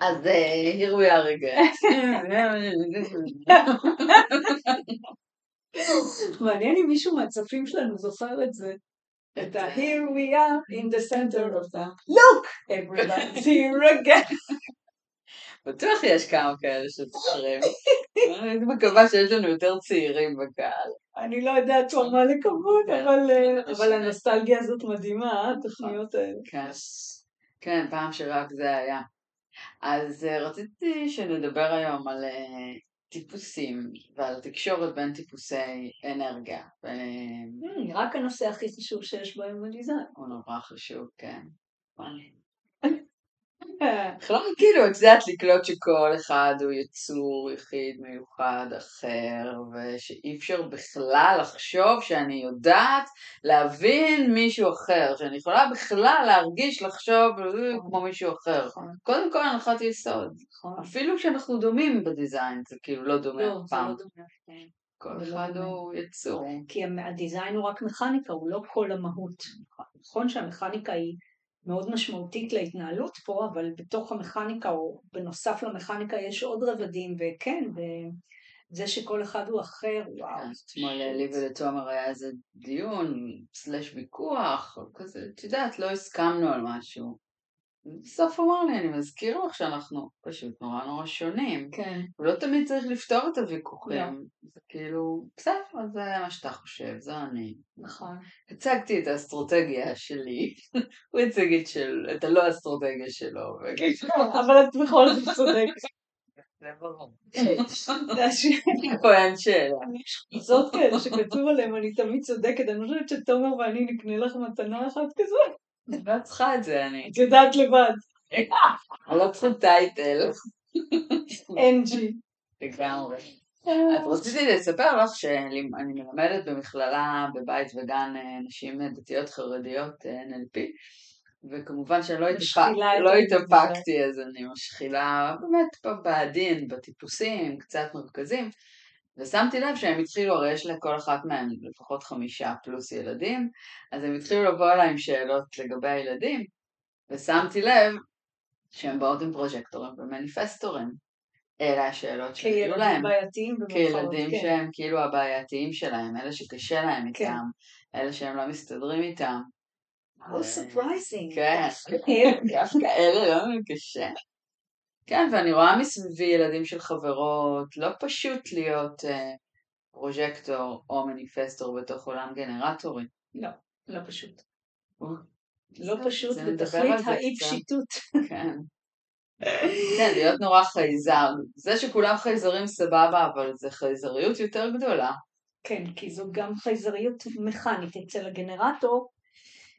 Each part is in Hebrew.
אז here we are again. מעניין אם מישהו מהצופים שלנו זוכר את זה. את ה- here we are in the center of the look everybody's here again. בטוח יש כמה כאלה שזוכרים. אני מקווה שיש לנו יותר צעירים בקהל. אני לא יודעת כבר מה לקוות, אבל, אה, אבל הנוסטלגיה הזאת מדהימה, אה, התוכניות האלה. כן. פעם שרק זה היה. אז אה, רציתי שנדבר היום על אה, טיפוסים ועל תקשורת בין טיפוסי אנרגיה. ו- Hmm, רק הנושא הכי חשוב שיש בהם בדיזיין. הוא נורא חשוב, כן. בכלל כאילו קצת לקלוט שכל אחד הוא יצור יחיד מיוחד אחר ושאי אפשר בכלל לחשוב שאני יודעת להבין מישהו אחר, שאני יכולה בכלל להרגיש לחשוב אה, כמו מישהו אחר. נכון, קודם כל הנחת יסוד, נכון. אפילו כשאנחנו דומים בדיזיין זה כאילו לא דומה לא, אף זה לא פעם, דומה. כן. כל לא אחד. הוא יצור. כי המ- הדיזיין הוא רק מכניקה, הוא לא כל המהות. נכון שהמכניקה היא מאוד משמעותית להתנהלות פה, אבל בתוך המכניקה, או בנוסף למכניקה, יש עוד רבדים, וכן, וזה שכל אחד הוא אחר, וואו. כן, אתמול לי ולתומר היה איזה דיון, סלש ויכוח, כזה, את יודעת, לא הסכמנו על משהו. בסוף אמר לי, אני מזכיר לך שאנחנו פשוט נורא נורא שונים, כן, ולא תמיד צריך לפתור את הוויכוחים. זה כאילו, בסדר, אז זה מה שאתה חושב, זה אני. נכון. הצגתי את האסטרטגיה שלי, הוא הציג את, של, את הלא אסטרטגיה שלו. וכאילו, אבל את בכל זאת צודקת. זה ברור. פה אין שאלה. זאת כאלה שכתוב עליהם, אני תמיד צודקת, אני חושבת שתומר ואני נקנה לך מתנה אחת כזאת. לא צריכה את זה, אני. את יודעת לבד, אני לא צריכה טייטל. אנג'י. לגמרי. אז רציתי לספר לך שאני מלמדת במכללה בבית וגן אה, נשים דתיות חרדיות אה, NLP וכמובן שלא לא. התאפקתי אז אני משחילה באמת בעדין, בטיפוסים, קצת מרכזים ושמתי לב שהם התחילו, הרי יש לכל אחת מהם לפחות חמישה פלוס ילדים אז הם התחילו לבוא אליי עם שאלות לגבי הילדים ושמתי לב שהם באות עם פרוז'קטורים ומניפסטורים אלה השאלות שהיו להם בעייתיים כילדים כן. שהם כאילו הבעייתיים שלהם, אלה שקשה להם כן. איתם, אלה שהם לא מסתדרים איתם. How surprising. כן, כן. דווקא אלה לא קשה. כן, ואני רואה מסביבי ילדים של חברות, לא פשוט להיות אה, פרוז'קטור או מניפסטור בתוך עולם גנרטורי. לא, לא פשוט. לא פשוט בתכלית האי. פשיטות. כן. כן, להיות נורא חייזר. זה שכולם חייזרים סבבה, אבל זה חייזריות יותר גדולה. כן, כי זו גם חייזריות מכנית אצל הגנרטור.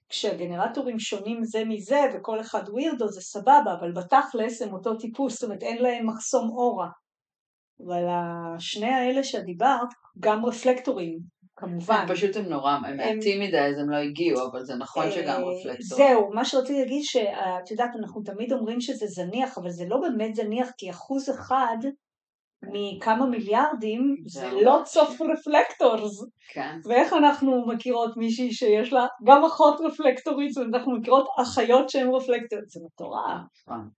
כשהגנרטורים שונים זה מזה וכל אחד ווירדו זה סבבה, אבל בתכלס הם אותו טיפוס, זאת אומרת אין להם מחסום אורה. אבל השני האלה שאת דיברת, גם רפלקטורים, כמובן. הם פשוט הם נורא, הם מעטים מדי אז הם לא הגיעו, אבל זה נכון שגם אה, רפלקטור. זהו, מה שרציתי להגיד שאת יודעת, אנחנו תמיד אומרים שזה זניח, אבל זה לא באמת זניח, כי אחוז אחד מכמה מיליארדים זה. לא סוף reflectors. כן. ואיך אנחנו מכירות מישהי שיש לה גם אחות רפלקטורית, זאת אומרת, אנחנו מכירות אחיות שהן רפלקטורית, זה מטורף. נכון.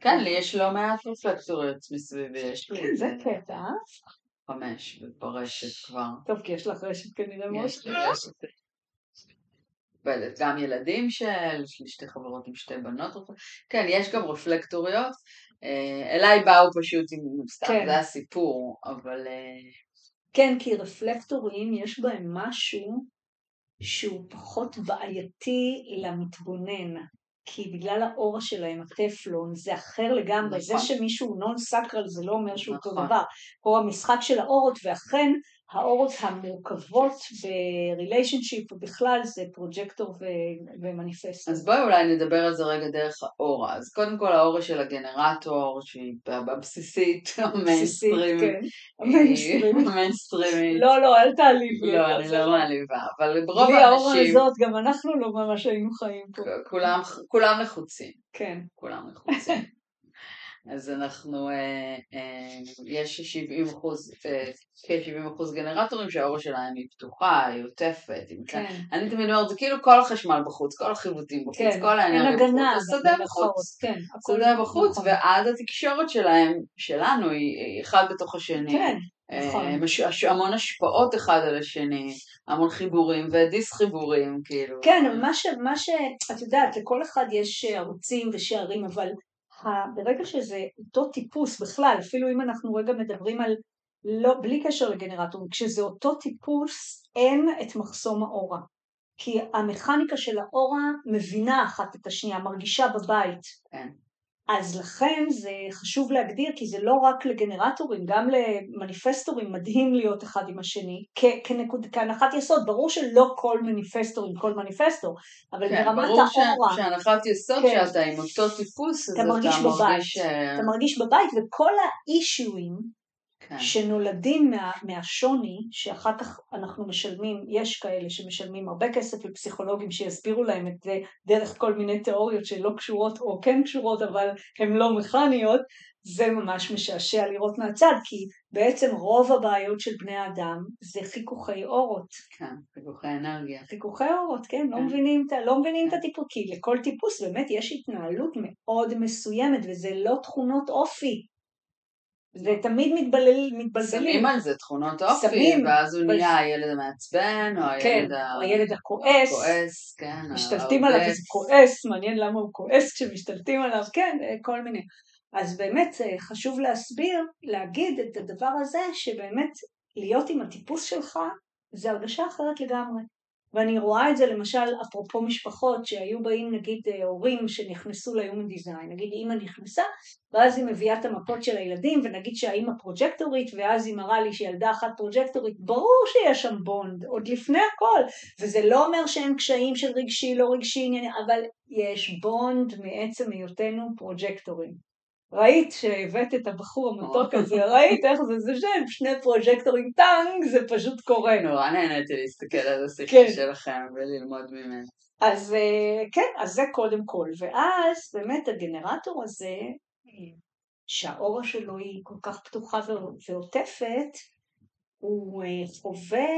כן, לי יש לא מעט רפלקטוריות מסביבי, יש לי כן, זה קטע? חמש ברשת כבר. טוב, כי יש לך רשת כנראה מאוד יש לי רשת. גם ילדים של, יש לי שתי חברות עם שתי בנות, כן, יש גם רפלקטוריות. אה, אליי באו פשוט עם, סתם, כן. זה הסיפור, אבל אה, כן, כי רפלקטורים יש בהם משהו שהוא פחות בעייתי למתבונן. כי בגלל האורה שלהם, הטפלון, זה אחר לגמרי. זה נכון. שמישהו non-sacral זה לא אומר שהוא אותו נכון. דבר. פה המשחק של האורות, ואכן האורות המורכבות ב relationship ובכלל זה פרוג'קטור ומניפסט. אז בואי אולי נדבר על זה רגע דרך האורה. אז קודם כל האורה של הגנרטור, שהיא הבסיסית, המיינסטרימית. כן. המיינסטרימית. המיינסטרימית. לא, לא, אל תעליבי. לא, אני לא מעליבה, אבל ברוב בלי האורה האנשים, הזאת, גם אנחנו לא ממש היינו חיים פה. כולם לחוצים, כן. כולם לחוצים. אז אנחנו, אה, אה, יש 70 אחוז, אה, כ-70 אחוז גנרטורים שהאורה שלהם היא פתוחה, היא עוטפת, היא כן. אני תמיד אומרת, זה כאילו כל החשמל בחוץ, כל החיווטים בחוץ, כן, כל האנרגיה הגנה, בחוץ, השדה בחוץ. כן, השדה בחוץ, נכון. ואז התקשורת שלהם, שלנו, היא אחד בתוך השני. כן, אה, נכון. מש- המון השפעות אחד על השני, המון חיבורים ודיס חיבורים, כאילו. כן, מה ש... מה ש... את יודעת, לכל אחד יש ערוצים ושערים, אבל ברגע שזה אותו טיפוס בכלל, אפילו אם אנחנו רגע מדברים על, לא, בלי קשר לגנרטורים, כשזה אותו טיפוס, אין את מחסום האורה. כי המכניקה של האורה מבינה אחת את השנייה, מרגישה בבית. כן. אז לכן זה חשוב להגדיר, כי זה לא רק לגנרטורים, גם למניפסטורים מדהים להיות אחד עם השני, כ- כנקוד, כהנחת יסוד, ברור שלא כל מניפסטור עם כל מניפסטור, אבל כן, ברמת ברור ש- האורה, שהנחת יסוד כן. שאתה עם אותו טיפוס, אז אתה מרגיש בבית, מרגיש, אה, אתה מרגיש בבית, וכל האישויים כן. שנולדים מה, מהשוני, שאחר כך אנחנו משלמים, יש כאלה שמשלמים הרבה כסף לפסיכולוגים שיסבירו להם את זה דרך כל מיני תיאוריות שלא קשורות או כן קשורות אבל הן לא מכניות, זה ממש משעשע לראות מהצד, כי בעצם רוב הבעיות של בני האדם זה חיכוכי אורות. כן, חיכוכי אנרגיה. חיכוכי אורות, כן, לא כן. מבינים, את ה- לא מבינים את כן. הטיפוס, כי לכל טיפוס באמת יש התנהלות מאוד מסוימת, וזה לא תכונות אופי. זה תמיד מתבלבל, מתבלבלים. שמים על זה תכונות אופי, שמים, ואז הוא אבל- נהיה הילד המעצבן, או כן, הילד ה- הילד הכועס, הכועס, כן, משתלטים ההרבה. עליו וזה כועס, מעניין למה הוא כועס כשמשתלטים עליו, כן, אה, כל מיני. אז באמת אה, חשוב להסביר, להגיד את הדבר הזה, שבאמת להיות עם הטיפוס שלך זה הרגשה אחרת לגמרי. ואני רואה את זה למשל, אפרופו משפחות שהיו באים נגיד אה, הורים שנכנסו ל-Human Design, נגיד אימא נכנסה, ואז היא מביאה את המפות של הילדים, ונגיד שהאימא פרוג'קטורית, ואז היא מראה לי שילדה אחת פרוג'קטורית, ברור שיש שם bond, עוד לפני הכל, וזה לא אומר שאין קשיים של רגשי, לא רגשי, אבל יש bond מעצם היותנו פרוג'קטורים. ראית שהבאת את הבחור המתוק הזה, ראית איך זה, זה שם, שני פרוג'קטורים טאנג, זה פשוט קורה. נורא נהניתי להסתכל על השיחה כן. שלכם וללמוד ממנו. אז אה, כן, אז זה קודם כל. ואז באמת הגנרטור הזה, שהאורה שלו היא כל כך פתוחה ועו- ועוטפת, הוא אה, חווה,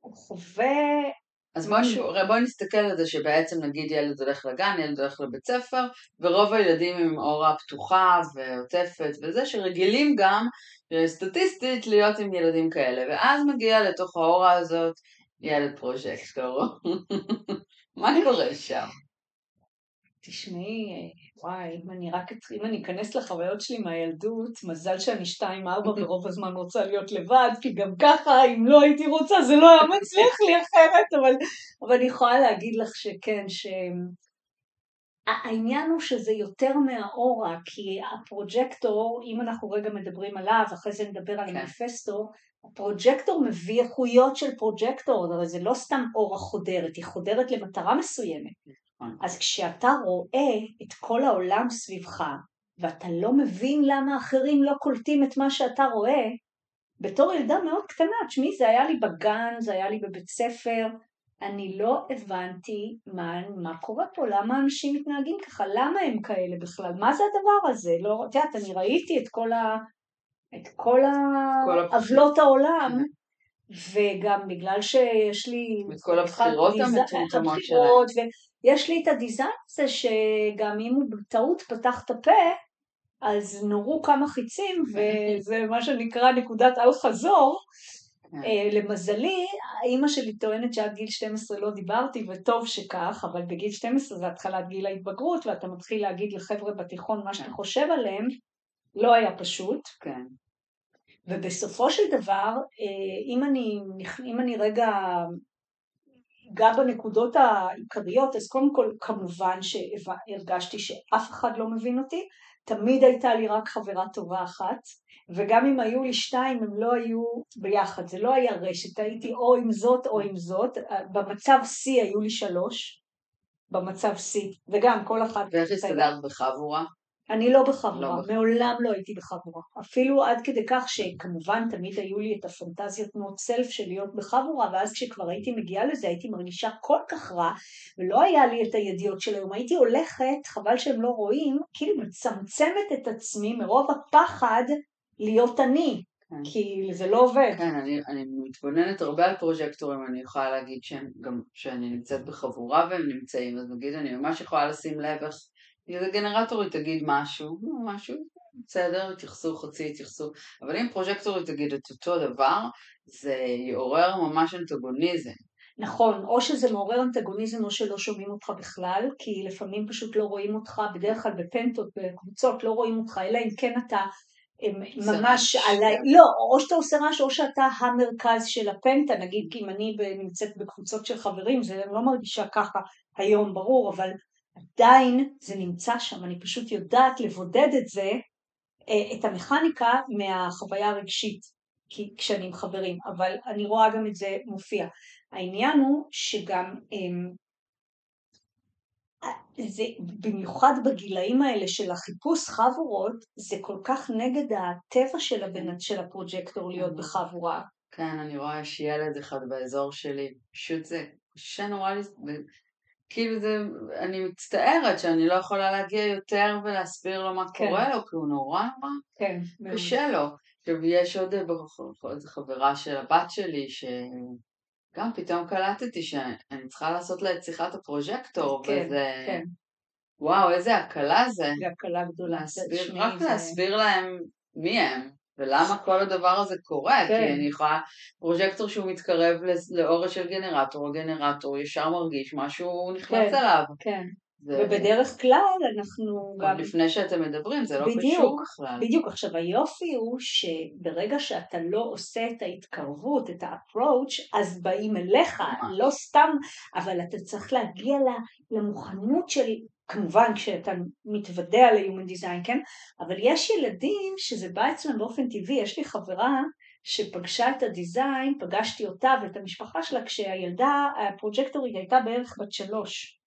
הוא חווה, אז בואי משהו. בואי נסתכל על זה שבעצם נגיד ילד הולך לגן, ילד הולך לבית ספר, ורוב הילדים עם אורה פתוחה ועוטפת וזה, שרגילים גם אה, סטטיסטית להיות עם ילדים כאלה, ואז מגיע לתוך האורה הזאת ילד פרוז'קטור. מה קורה שם? תשמעי, וואי, אם אני רק אם אני אכנס לחוויות שלי מהילדות, מזל שאני 2-4 ורוב הזמן רוצה להיות לבד, כי גם ככה, אם לא הייתי רוצה, זה לא היה מצליח לי אחרת, אבל, אבל אני יכולה להגיד לך שכן, ש... העניין הוא שזה יותר מהאורה, כי הפרוג'קטור, אם אנחנו רגע מדברים עליו, אחרי זה נדבר על כן. המניפסטו, הפרוג'קטור מביא איכויות של פרוג'קטור, הרי זה לא סתם אורה חודרת, היא חודרת למטרה מסוימת. נכון. אז כשאתה רואה את כל העולם סביבך, ואתה לא מבין למה אחרים לא קולטים את מה שאתה רואה, בתור ילדה מאוד קטנה, תשמעי, זה היה לי בגן, זה היה לי בבית ספר, אני לא הבנתי מה, מה קורה פה, למה אנשים מתנהגים ככה, למה הם כאלה בכלל, מה זה הדבר הזה? לא, את יודעת, אני ראיתי את כל ה... את כל כל ה- הפ- עוולות העולם, וגם בגלל שיש לי... את כל הבחירות המטומטמות הבחירות, ויש לי את הדיזיין הזה שגם אם הוא בטעות פתח את הפה, אז נורו כמה חיצים, וזה מה שנקרא נקודת אל חזור. כן. אה, למזלי, אימא שלי טוענת שעד גיל 12 לא דיברתי, וטוב שכך, אבל בגיל 12 זה התחלת גיל ההתבגרות, ואתה מתחיל להגיד לחבר'ה בתיכון מה שאתה חושב עליהם, לא היה פשוט. כן. ובסופו של דבר, אה, אם אני, אם אני רגע אגע בנקודות העיקריות, אז קודם כל כמובן שהרגשתי שאף אחד לא מבין אותי, תמיד הייתה לי רק חברה טובה אחת, וגם אם היו לי שתיים הם לא היו ביחד, זה לא היה רשת, הייתי או עם זאת או עם זאת, במצב שיא היו לי שלוש, במצב שיא, וגם כל אחת... ואיך הסתדרת בחבורה? אני לא בחבורה, לא. מעולם לא הייתי בחבורה. אפילו עד כדי כך שכמובן תמיד היו לי את הפנטזיות מאוד סלף של להיות בחבורה, ואז כשכבר הייתי מגיעה לזה הייתי מרגישה כל כך רע, ולא היה לי את הידיעות של היום. הייתי הולכת, חבל שהם לא רואים, כאילו מצמצמת את עצמי מרוב הפחד להיות אני, כן. כי זה לא עובד. כן, אני, אני מתבוננת הרבה על פרוג'קטורים, אני יכולה להגיד שהם גם, שאני נמצאת בחבורה והם נמצאים, אז נגיד אני ממש יכולה לשים לב איך איזה גנרטורית תגיד משהו, משהו, בסדר, התייחסו חצי, התייחסו, אבל אם פרוג'קטורית תגיד את אותו דבר, זה יעורר ממש אנטגוניזם. נכון, או שזה מעורר אנטגוניזם או שלא שומעים אותך בכלל, כי לפעמים פשוט לא רואים אותך, בדרך כלל בפנטות, בקבוצות, לא רואים אותך, אלא אם כן אתה ממש עליי, לא, או שאתה עושה רעש או שאתה המרכז של הפנטה, נגיד כי אם אני נמצאת בקבוצות של חברים, זה לא מרגישה ככה היום, ברור, אבל עדיין זה נמצא שם, אני פשוט יודעת לבודד את זה, אה, את המכניקה מהחוויה הרגשית, כי כשאני עם חברים, אבל אני רואה גם את זה מופיע. העניין הוא שגם אמ, זה, במיוחד בגילאים האלה של החיפוש חבורות, זה כל כך נגד הטבע של, הבן, של הפרוג'קטור להיות כן. בחבורה. כן, אני רואה יש ילד אחד באזור שלי, פשוט זה קשה נורא, כאילו זה, אני מצטערת שאני לא יכולה להגיע יותר ולהסביר לו מה כן. קורה לו, כי הוא נורא נורא כן, קשה לו. עכשיו יש עוד איזה חברה של הבת שלי, שגם פתאום קלטתי שאני צריכה לעשות לה את שיחת הפרוג'קטור, כן, וזה... כן. וואו, איזה הקלה זה. זה הקלה גדולה. להסביר, רק זה... להסביר להם מי הם. ולמה כל הדבר הזה קורה? כן. כי אני יכולה, פרוג'קטור שהוא מתקרב לאורש של גנרטור, הגנרטור ישר מרגיש משהו נכנס כן, עליו. כן. זה... ובדרך כלל אנחנו גם... לפני שאתם מדברים, זה לא בדיוק, קשור בכלל. בדיוק. עכשיו היופי הוא שברגע שאתה לא עושה את ההתקרבות, את ה-approach, אז באים אליך, לא סתם, אבל אתה צריך להגיע למוכנות של כמובן כשאתה מתוודע ל-Human Design, כן? אבל יש ילדים שזה בא אצלם באופן טבעי, יש לי חברה שפגשה את הדיזיין, פגשתי אותה ואת המשפחה שלה כשהילדה הפרוג'קטורית הייתה בערך בת שלוש.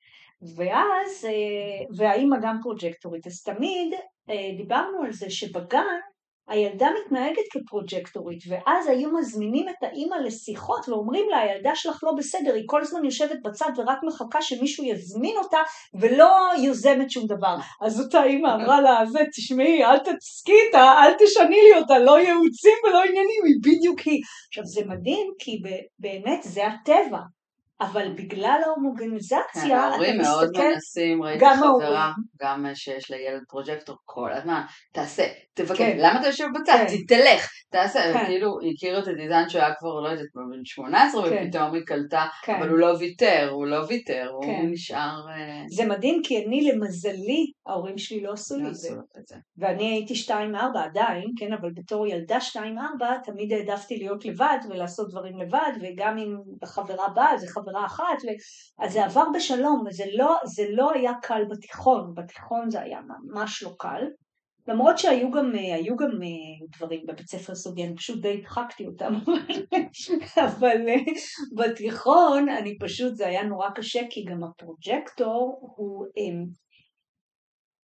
ואז, אה, והאימא גם פרוג'קטורית, אז תמיד אה, דיברנו על זה שבגן הילדה מתנהגת כפרוג'קטורית, ואז היו מזמינים את האימא לשיחות ואומרים לה, הילדה שלך לא בסדר, היא כל הזמן יושבת בצד ורק מחכה שמישהו יזמין אותה ולא יוזמת שום דבר. אז אותה אימא אמרה לה, זה, תשמעי, אל תתעסקי איתה, אל תשני לי אותה, לא ייעוצים ולא עניינים, היא בדיוק היא. עכשיו זה מדהים, כי באמת זה הטבע. אבל בגלל ההומוגניזציה, כן, ההורים מאוד מנסים, ראיתי חברה, גם שיש לילד פרוג'קטור כל הזמן, תעשה, תבקש, כן. למה אתה יושב בצד? כן. תלך, תעשה, כן. כאילו, היא הכירה את הדיזיין שהיה כבר, לא יודעת, בן 18, כן. ופתאום היא קלטה, כן. אבל הוא לא ויתר, הוא לא ויתר, כן. הוא נשאר... אה, זה מדהים, כי אני, למזלי, ההורים שלי לא עשו לי את זה. ואני הייתי 2-4 עדיין, כן, אבל בתור ילדה 2-4, תמיד העדפתי להיות לבד ולעשות דברים לבד, וגם אם החברה באה, זה חברה אחת, ו... אז זה עבר בשלום, וזה לא, זה לא היה קל בתיכון, בתיכון זה היה ממש לא קל. למרות שהיו גם, היו גם אה, דברים בבית ספר סוגי, אני פשוט די הדחקתי אותם, אבל אה, בתיכון אני פשוט, זה היה נורא קשה, כי גם הפרוג'קטור הוא, אה,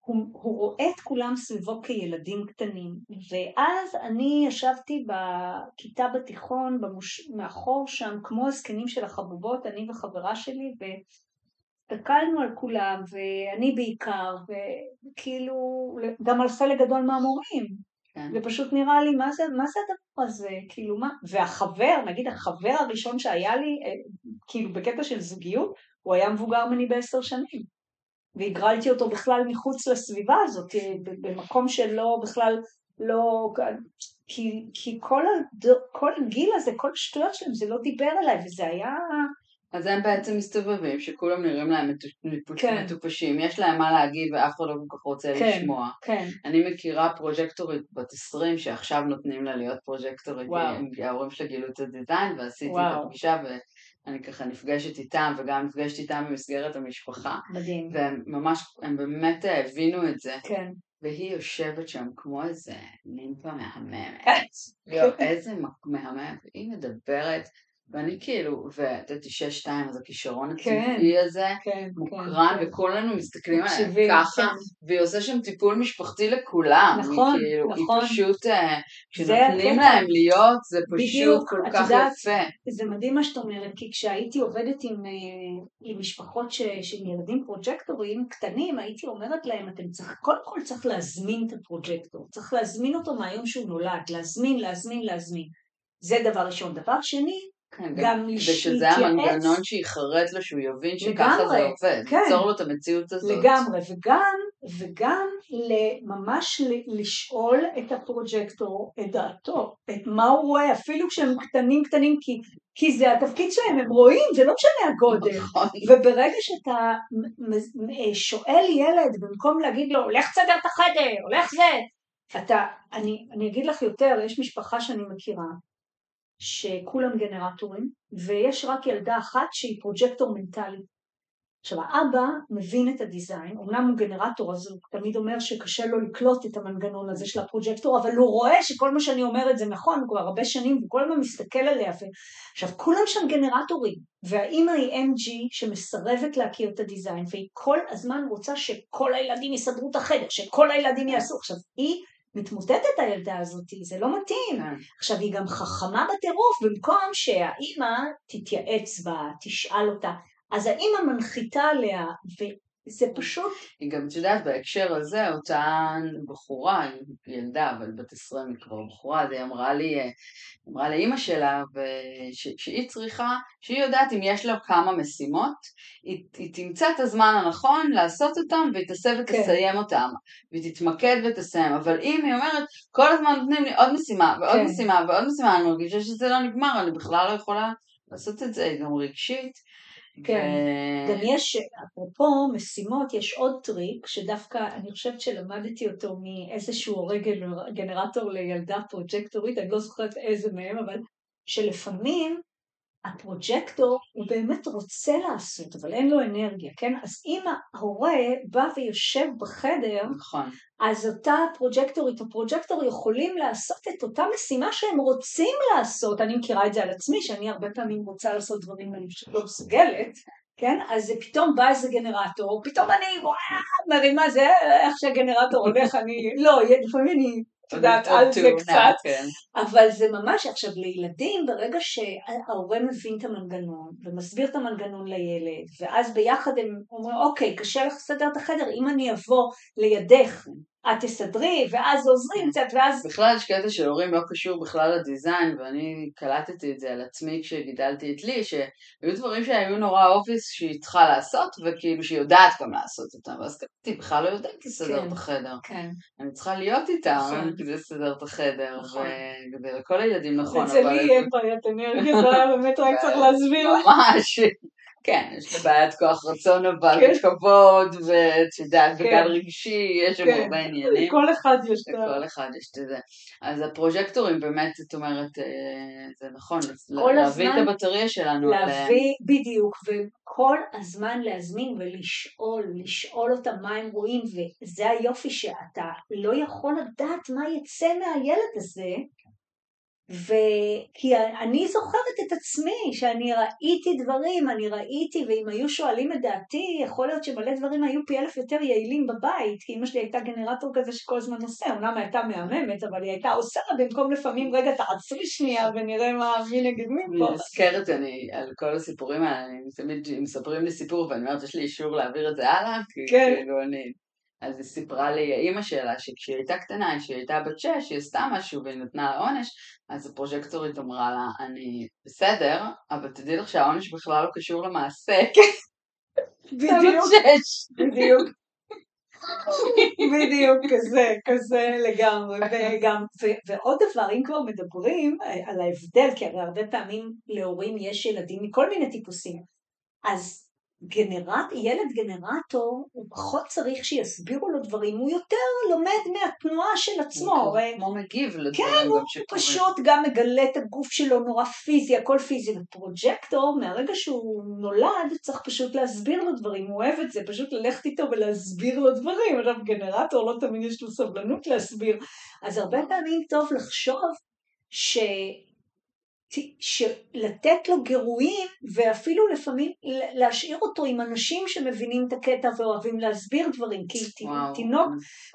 הוא, הוא רואה את כולם סביבו כילדים קטנים, ואז אני ישבתי בכיתה בתיכון, במוש... מאחור שם, כמו הזקנים של החבובות, אני וחברה שלי, ו... הסתכלנו על כולם, ואני בעיקר, וכאילו, גם על חלק גדול מהמורים. כן. ופשוט נראה לי, מה זה, מה זה הדבר הזה? כאילו, מה? והחבר, נגיד החבר הראשון שהיה לי, אה, כאילו, בקטע של זוגיות, הוא היה מבוגר ממני בעשר שנים. והגרלתי אותו בכלל מחוץ לסביבה הזאת, אה, במקום שלא בכלל, לא... כי, כי כל, הד... כל הגיל הזה, כל השטויות שלהם, זה לא דיבר אליי, וזה היה אז הם בעצם מסתובבים, שכולם נראים להם כן. מטופשים, יש להם מה להגיד ואף אחד לא כל כך רוצה כן, לשמוע. כן. אני מכירה פרוג'קטורית בת 20 שעכשיו נותנים לה להיות פרוג'קטורית, ההורים שלה גילו את הדיזיין ועשיתי וואו. את הפגישה ואני ככה נפגשת איתם וגם נפגשת איתם במסגרת המשפחה. מדהים. והם ממש, הם באמת הבינו את זה. כן. והיא יושבת שם כמו איזה נימפה מהממת. איזה מהממת. היא מדברת ואני כאילו, ואת יודעת, אישה שתיים, אז הכישרון כן, הטבעי הזה, כן, מוקרן, כן. וכולנו מסתכלים עליה מקשיבים, ככה, כן. והיא עושה שם טיפול משפחתי לכולם. היא נכון, כאילו, נכון. היא פשוט, אה, כשנותנים. להם להיות, זה פשוט בדיוק, כל כך יודעת, יפה. זה מדהים מה שאת אומרת, כי כשהייתי עובדת עם, אה, עם משפחות ש, של ילדים פרוג'קטורים קטנים, הייתי אומרת להם, אתם צריך, קודם כל צריך להזמין את הפרוג'קטור, צריך להזמין אותו מהיום שהוא נולד, להזמין, להזמין, להזמין. זה דבר ראשון. דבר שני, כן, גם כדי לש- שזה להתייעץ. המנגנון שיחרט לו, שהוא יבין שככה לגמרי, זה עובד. כן. ליצור לו את המציאות הזאת. לגמרי, וגם, וגם ממש לשאול את הפרוג'קטור, את דעתו, את מה הוא רואה, אפילו כשהם קטנים קטנים, כי, כי זה התפקיד שלהם, הם רואים, זה לא משנה הגודל. נכון. וברגע שאתה מ- שואל ילד, במקום להגיד לו, לך תסדר את החדר, הולך זה, אתה, אני, אני אגיד לך יותר, יש משפחה שאני מכירה, שכולם גנרטורים, ויש רק ילדה אחת שהיא פרוג'קטור מנטלי. עכשיו האבא מבין את הדיזיין, אמנם הוא גנרטור אז הוא תמיד אומר שקשה לו לקלוט את המנגנון הזה של הפרוג'קטור, אבל הוא רואה שכל מה שאני אומרת זה נכון, הוא כבר הרבה שנים, והוא כל הזמן מסתכל עליה. ו... עכשיו כולם שם גנרטורים, והאימא היא MG שמסרבת להכיר את הדיזיין, והיא כל הזמן רוצה שכל הילדים יסדרו את החדר, שכל הילדים יעשו. עכשיו היא מתמוטטת הילדה הזאת, זה לא מתאים. כן. עכשיו היא גם חכמה בטירוף, במקום שהאימא תתייעץ בה, תשאל אותה, אז האימא מנחיתה עליה, וזה פשוט, היא גם, את יודעת, בהקשר הזה, אותה בחורה, ילדה, אבל בת עשרים היא כבר בחורה, אז היא אמרה לי, אה, אמרה לאימא שלה, וש- שהיא צריכה, שהיא יודעת אם יש לה כמה משימות, היא, היא תמצא את הזמן הנכון לעשות אותם, והיא תעשה ותסיים אותם, והיא תתמקד ותסיים, אבל אם היא אומרת, כל הזמן נותנים לי עוד משימה, ועוד כן. משימה, ועוד משימה, אני מרגישה שזה לא נגמר, אני בכלל לא יכולה לעשות את זה, גם רגשית. כן. ו- גם יש, אפרופו משימות, יש עוד טריק, שדווקא אני חושבת שלמדתי אותו מאיזשהו הורה גנר- גנרטור לילדה פרוג'קטורית, אני לא זוכרת איזה מהם, אבל שלפעמים הפרוג'קטור הוא באמת רוצה לעשות, אבל אין לו אנרגיה, כן? אז אם ההורה בא ויושב בחדר, נכון. אז אותה פרוג'קטורית או פרוג'קטור יכולים לעשות את אותה משימה שהם רוצים לעשות. אני מכירה את זה על עצמי, שאני הרבה פעמים רוצה לעשות דברים ואני פשוט לא מסוגלת, כן? אז פתאום בא איזה גנרטור, פתאום אני מרימה זה, איך שהגנרטור הולך, אני, לא, לפעמים אני, את יודעת, על זה קצת, כן. אבל זה ממש, עכשיו לילדים, ברגע שההורה מבין את המנגנון ומסביר את המנגנון לילד, ואז ביחד הם אומרים, אוקיי, קשה לך לסדר את החדר, אם אני אבוא לידך, את תסדרי, ואז עוזרים קצת, ואז... בכלל יש קטע של הורים לא קשור בכלל לדיזיין, ואני קלטתי את זה על עצמי כשגידלתי את לי, שהיו דברים שהיו נורא אופיס שהיא צריכה לעשות, וכאילו שהיא יודעת גם לעשות אותם, ואז כתבתי, בכלל לא יודעת לסדר כן. את החדר. כן. אני צריכה להיות איתה נכון. כדי לסדר את החדר, נכון. וזה לכל הילדים נכון, אצל אבל... לי אין בעיית אנרגיה, זה היה באמת רק צריך להסביר. ממש. כן, יש לה בעיית כוח רצון אבל, כן. וכבוד, ואת יודעת, כן. וגל רגשי, יש שם כן. הרבה עניינים. לכל אחד יש את ה... לכל אחד יש את זה. אז הפרוג'קטורים באמת, את אומרת, אה, זה נכון, להביא את הבטריה שלנו. להביא, בדיוק, וכל הזמן להזמין ולשאול, לשאול אותם מה הם רואים, וזה היופי שאתה לא יכול לדעת מה יצא מהילד הזה, וכי אני זוכרת את עצמי, שאני ראיתי דברים, אני ראיתי, ואם היו שואלים את דעתי, יכול להיות שמלא דברים היו פי אלף יותר יעילים בבית, כי אמא שלי הייתה גנרטור כזה שכל הזמן עושה, אמנם הייתה מהממת, אבל היא הייתה עושה במקום לפעמים, רגע תעצרי שנייה ונראה מה, מי נגד מי אני פה. נזכרת, אני, על כל הסיפורים האלה, אני תמיד מספרים לי סיפור ואני אומרת, יש לי אישור להעביר את זה הלאה, כי כן. כאילו אני... אז היא סיפרה לי, האימא שלה, שכשהיא הייתה קטנה, כשהיא הייתה בת שש, היא עשתה משהו והיא נתנה לה עונש, אז הפרוג'קטורית אמרה לה, אני בסדר, אבל תדעי לך שהעונש בכלל לא קשור למעשה. בדיוק. בדיוק. בדיוק, כזה, כזה לגמרי. וגם, ו- ועוד דבר, אם כבר מדברים אה, על ההבדל, כי הרי הרבה פעמים להורים יש ילדים מכל מיני טיפוסים, אז גנרט, ילד גנרטור, הוא פחות צריך שיסבירו לו דברים, הוא יותר לומד מהתנועה של עצמו. הרי כמו מגיב כן, לדברים הוא גם שקורים. פשוט גם מגלה את הגוף שלו נורא פיזי, הכל פיזי. ופרוג'קטור, מהרגע שהוא נולד, צריך פשוט להסביר לו דברים, הוא אוהב את זה, פשוט ללכת איתו ולהסביר לו דברים. עכשיו גנרטור לא תמיד יש לו סבלנות להסביר. אז הרבה פעמים טוב לחשוב ש... לתת לו גירויים ואפילו לפעמים להשאיר אותו עם אנשים שמבינים את הקטע ואוהבים להסביר דברים כי וואו. תינוק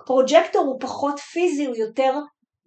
פרוג'קטור הוא פחות פיזי הוא יותר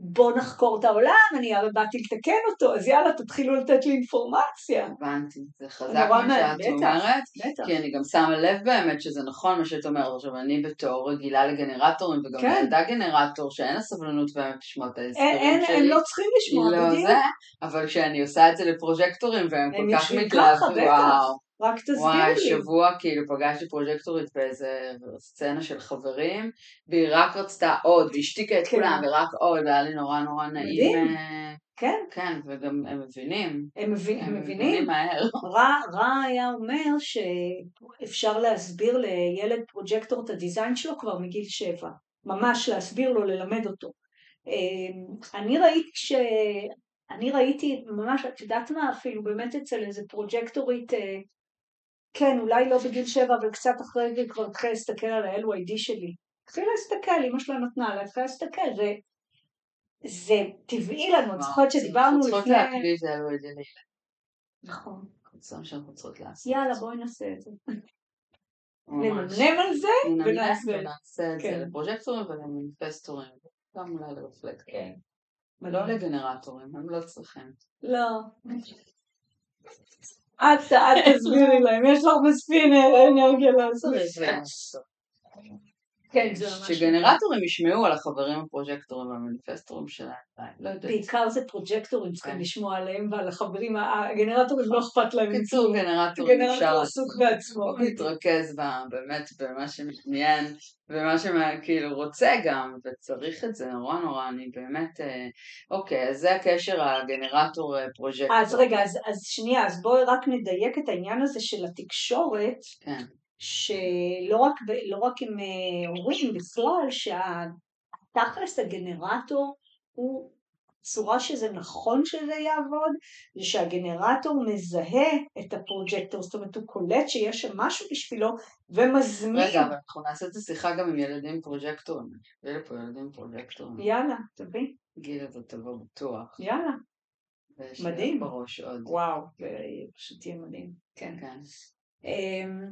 בוא נחקור את העולם, אני הרי באתי לתקן אותו, אז יאללה, תתחילו לתת לי אינפורמציה. הבנתי, זה חזק מה שאת אומרת, כי אני גם שמה לב באמת שזה נכון מה שאת אומרת, עכשיו אני בתור רגילה לגנרטורים, וגם כן. ילדה גנרטור שאין לה סבלנות באמת לשמוע את ההסברים שלי. הם לא צריכים לשמוע, לא בדיוק. זה, אבל כשאני עושה את זה לפרוג'קטורים, והם כל כך מתלהבים, וואו. רק תסביר לי. וואי, שבוע כאילו פגשתי פרוג'קטורית באיזה סצנה של חברים, והיא רק רצתה עוד, והשתיקה את כן. כולם, ורק עוד, והיה לי נורא נורא נעים. מדהים. אה, כן. כן, וגם הם מבינים. הם, מבין, הם מבינים. מבינים מהר. רע, רע היה אומר שאפשר להסביר לילד פרוג'קטור את הדיזיין שלו כבר מגיל שבע. ממש להסביר לו, ללמד אותו. אה, אני ראיתי ש... אני ראיתי ממש, את יודעת מה, אפילו באמת אצל איזה פרוג'קטורית אה, כן, אולי לא בגיל שבע, אבל קצת אחרי זה כבר התחילה להסתכל על ה-LYD שלי. התחילה להסתכל, אמא שלה נתנה לה, התחילה להסתכל, זה, זה טבעי לנו, את זוכרת שדיברנו לפני... צריכות להקליט את ה-LYD לילד. נכון. זה. יאללה, בואי נעשה את זה. נמנם על זה ונעשה. את זה כן. לפרוג'קטורים ולמניפסטורים, גם אולי לרפלקט. כן. ולא לגנרטורים, הם לא צריכים. לא. את, את תסבירי להם, יש לך מספיק אנרגיה לעשות את זה. כן, זה ממש... שגנרטורים ישמעו על החברים הפרוג'קטורים והמניפסטורים שלהם, לא יודעת. בעיקר זה פרוג'קטורים צריכים כן. לשמוע עליהם ועל החברים, הגנרטורים לא אכפת להם. קיצור, גנרטורים אפשר... גנרטור עסוק בעצמו. להתרכז באמת במה שמעניין, ומה שכאילו רוצה גם, וצריך את זה נורא נורא, אני באמת... אה, אוקיי, אז זה הקשר הגנרטור אה, פרוג'קטור. אז רגע, אז שנייה, אז בואי רק נדייק את העניין הזה של התקשורת. כן. שלא רק, לא רק עם אה, הורים בכלל, שהתכלס הגנרטור הוא צורה שזה נכון שזה יעבוד, זה שהגנרטור מזהה את הפרוג'קטור, זאת אומרת הוא קולט שיש שם משהו בשבילו ומזמין. רגע, אבל אנחנו נעשה את השיחה גם עם ילדים פרוג'קטורים. יש פה ילדים פרוג'קטורים. יאללה, תביא. גיל אתה תבוא בטוח. יאללה. מדהים. בראש עוד. וואו, פשוט יהיה מדהים. כן. כן. אמ,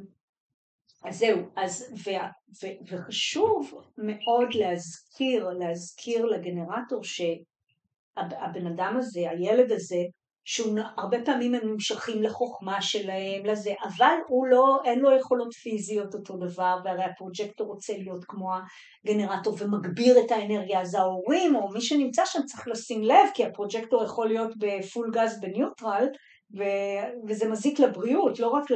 אז זהו, אז, ו, ו, וחשוב מאוד להזכיר, להזכיר לגנרטור שהבן אדם הזה, הילד הזה, שהוא הרבה פעמים הם נמשכים לחוכמה שלהם, לזה, אבל הוא לא, אין לו יכולות פיזיות אותו דבר, והרי הפרוג'קטור רוצה להיות כמו הגנרטור ומגביר את האנרגיה, אז ההורים או מי שנמצא שם צריך לשים לב, כי הפרוג'קטור יכול להיות בפול גז בניוטרל, וזה מזיק לבריאות, לא רק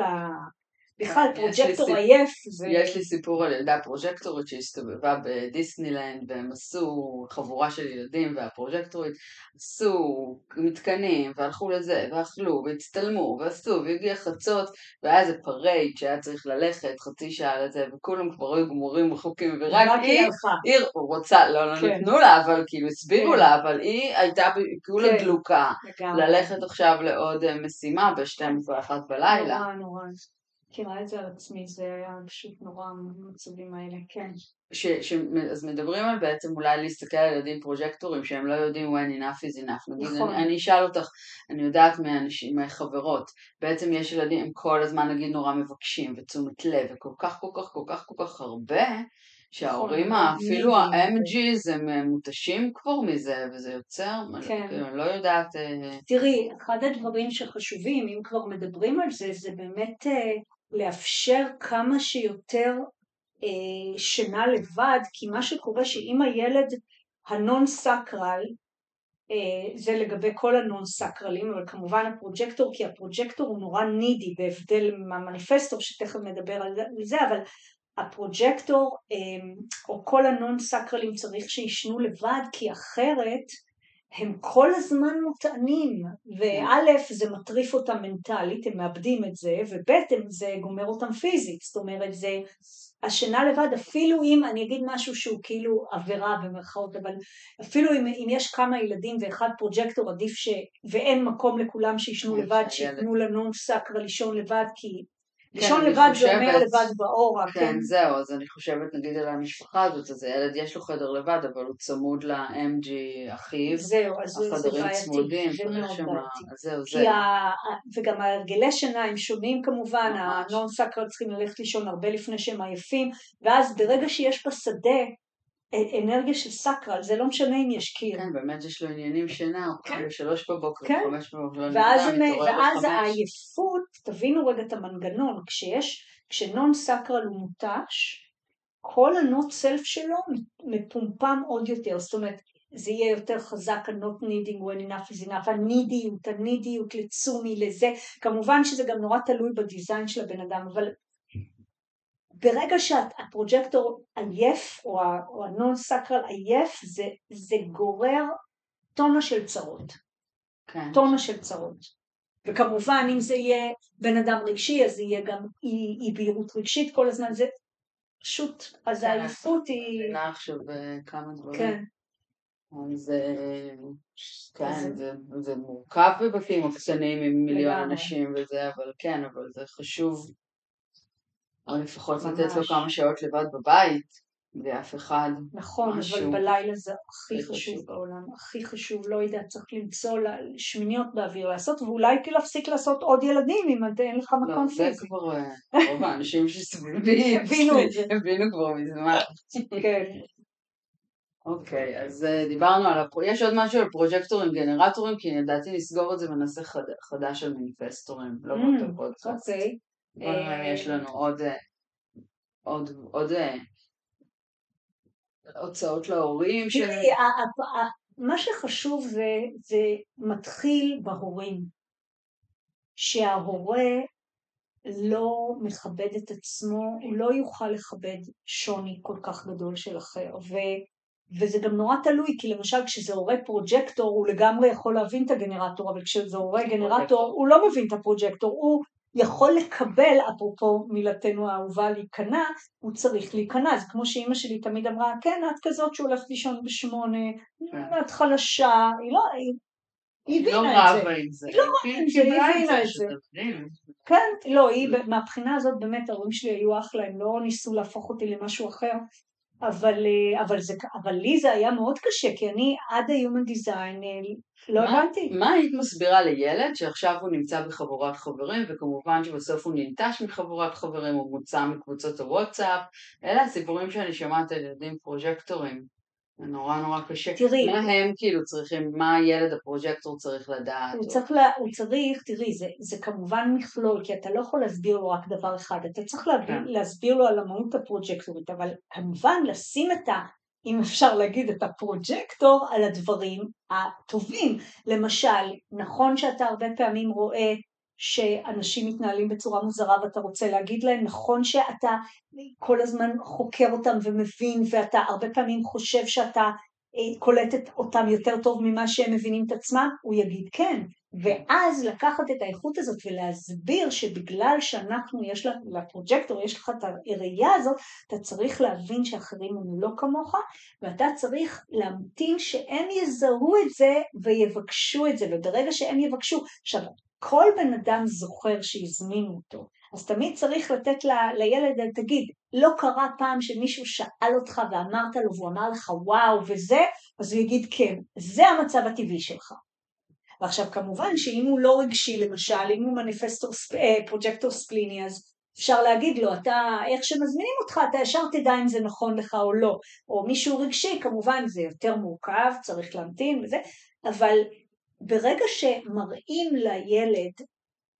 בכלל פרוג'קטור עייף. יש לי סיפור על ילדה פרוג'קטורית שהסתובבה בדיסנילנד והם עשו חבורה של ילדים והפרוג'קטורית עשו מתקנים והלכו לזה ואכלו והצטלמו ועשו והגיע חצות והיה איזה parade שהיה צריך ללכת חצי שעה לזה וכולם כבר היו גמורים רחוקים ורק היא, היא רוצה, לא, לא כן. נתנו לה אבל כאילו הסבירו כן. לה אבל היא הייתה כולה כן. דלוקה ללכת עכשיו לעוד אה, משימה ב-12 בלילה. נורא נורא. מכירה את זה על עצמי, זה היה פשוט נורא המצבים האלה, כן. ש, ש, אז מדברים על בעצם אולי להסתכל על ילדים פרוג'קטורים שהם לא יודעים when enough is enough. נגיד, נכון. אני, אני אשאל אותך, אני יודעת מהאנשים, מהחברות, בעצם יש ילדים, הם כל הזמן נגיד נורא מבקשים ותשומת לב וכל כך כל כך כל כך כל כך הרבה, שההורים נכון, אפילו ה-MGs הם מותשים כבר מזה וזה יוצר, כן. כאילו, אני לא יודעת... אה, תראי, אחד הדברים שחשובים, אם כבר מדברים על זה, זה באמת אה, לאפשר כמה שיותר אה, שינה לבד, כי מה שקורה שאם הילד הנון סקרל, אה, זה לגבי כל הנון סקרלים, אבל כמובן הפרוג'קטור, כי הפרוג'קטור הוא נורא נידי בהבדל מהמניפסטור שתכף נדבר על זה, אבל הפרוג'קטור אה, או כל הנון סקרלים צריך שישנו לבד, כי אחרת הם כל הזמן מוטענים, וא' זה מטריף אותם מנטלית, הם מאבדים את זה, וב' זה גומר אותם פיזית, זאת אומרת זה השינה לבד, אפילו אם, אני אגיד משהו שהוא כאילו עבירה במרכאות, אבל אפילו אם, אם יש כמה ילדים ואחד פרוג'קטור עדיף ש... ואין מקום לכולם שישנו לבד, שיתנו לנון סקרה לישון לבד, כי לישון אני לבד זה חושבת- אומר לבד באורה, כן. כן, זהו, אז אני חושבת נגיד על המשפחה הזאת, אז הילד יש לו חדר לבד, אבל הוא צמוד ל-MG אחיו, זהו, אז זה זה החדרים בעייתי, צמודים, זה מאוד בעייתי. זהו, כי זה, ה... וגם ההרגלי שינה הם שונים כמובן. הנון סקרל צריכים ללכת לישון הרבה לפני שהם עייפים, ואז ברגע שיש בשדה אנרגיה של סקרל, זה לא משנה אם יש קיר. כן, באמת יש לו עניינים שינה, הוא כן. קם בשלוש בבוקר, כן. חמש בבוקר, לא ואז, הם- מתעורר ואז בחמש. העייפות, תבינו רגע את המנגנון, כשיש, כשנון סקרל הוא מותש, כל הנוט סלף שלו מפומפם עוד יותר, זאת אומרת זה יהיה יותר חזק ה-not needing when enough is enough, הנידיות, הנידיות לצומי, לזה, כמובן שזה גם נורא תלוי בדיזיין של הבן אדם, אבל ברגע שהפרוג'קטור עייף, או הנון סקרל עייף, זה, זה גורר טונה של צרות. כן, טונה של צרות. וכמובן אם זה יהיה בן אדם רגשי אז זה יהיה גם אי, אי בהירות רגשית כל הזמן זה פשוט אז כן, העייפות היא מבינה עכשיו כמה דברים. כן אז אה, כן, אז- זה, זה מורכב בבתים הקטנים עם מיליון. אנשים וזה, אבל כן, אבל זה חשוב. או לפחות לתת לו ממש. כמה שעות לבד בבית, בלי אף אחד. נכון אבל משהו. בלילה זה הכי הכי חשוב חשוב. בעולם הכי חשוב לא יודע צריך למצוא שמיניות באוויר לעשות ואולי כאילו להפסיק לעשות עוד ילדים אם אתה- אין לך לא, מקום זה פיזי כבר אה, רוב האנשים שסביבי הבינו את זה. הבינו כבר מזמן. כן אוקיי, אז אה, דיברנו על, הפרו... יש עוד משהו על פרוג'קטורים גנרטורים, כי לדעתי נסגור את זה ונעשה חד... חדש על מניפסטורים, לא Mm, באותו פודקאסט. אוקיי בוא נראה אם יש לנו עוד, אה, עוד, עוד אה, הוצאות להורים. תראי, ה- מה שחשוב זה, זה מתחיל בהורים. שההורה לא מכבד את עצמו, הוא לא יוכל לכבד שוני כל כך גדול של אחר. ו, וזה גם נורא תלוי, כי למשל כשזה הורה פרוג'קטור הוא לגמרי יכול להבין את הגנרטור, אבל כשזה הורה גנרטור הוא לא מבין את הפרוג'קטור, הוא יכול לקבל, אפרופו מילתנו האהובה להיכנע, הוא צריך להיכנע, זה כמו שאימא שלי תמיד אמרה, כן, את כזאת שהולכת לישון בשמונה, את חלשה, היא לא, היא, לא הבינה את זה. רבה עם זה. היא לא רבה עם זה, היא הבינה את זה. כן, לא, היא, מהבחינה הזאת באמת ההורים שלי היו אחלה, הם לא ניסו להפוך אותי למשהו אחר, אבל, אה, אבל, זה, אבל לי זה היה מאוד קשה, כי אני עד ה-Human Design אה, לא מה- הבנתי. מה היית מסבירה לילד שעכשיו הוא נמצא בחבורת חברים, וכמובן שבסוף הוא ננטש מחבורת חברים, הוא מוצא מקבוצות הוואטסאפ, אלה הסיפורים שאני שומעת על ילדים פרוג'קטורים. זה נורא נורא קשה. תראי. מה הם כאילו צריכים, מה הילד הפרוג'קטור צריך לדעת? הוא או- צריך, לה, הוא צריך, תראי, זה, זה כמובן מכלול, כי אתה לא יכול להסביר לו רק דבר אחד, אתה צריך להבין, כן. להסביר לו על המהות הפרוג'קטורית, אבל כמובן לשים את ה... אם אפשר להגיד את הפרוג'קטור על הדברים הטובים. למשל, נכון שאתה הרבה פעמים רואה שאנשים מתנהלים בצורה מוזרה ואתה רוצה להגיד להם, נכון שאתה כל הזמן חוקר אותם ומבין ואתה הרבה פעמים חושב שאתה אה, קולט אותם יותר טוב ממה שהם מבינים את עצמם, הוא יגיד כן. ואז לקחת את האיכות הזאת ולהסביר שבגלל שאנחנו, יש לפרוג'קטור, יש לך את הראייה הזאת, אתה צריך להבין שאחרים הם לא כמוך, ואתה צריך להמתין שהם יזהו את זה ויבקשו את זה, וברגע שהם יבקשו, עכשיו, כל בן אדם זוכר שהזמינו אותו, אז תמיד צריך לתת ל, לילד, תגיד, לא קרה פעם שמישהו שאל אותך ואמרת לו והוא אמר לך וואו וזה, אז הוא יגיד כן, זה המצב הטבעי שלך. ועכשיו כמובן שאם הוא לא רגשי למשל, אם הוא מניפסטור, אה, פרוג'קטור ספליני, אז אפשר להגיד לו, אתה, איך שמזמינים אותך, אתה ישר תדע אם זה נכון לך או לא. או מישהו רגשי, כמובן זה יותר מורכב, צריך להמתין וזה, אבל ברגע שמראים לילד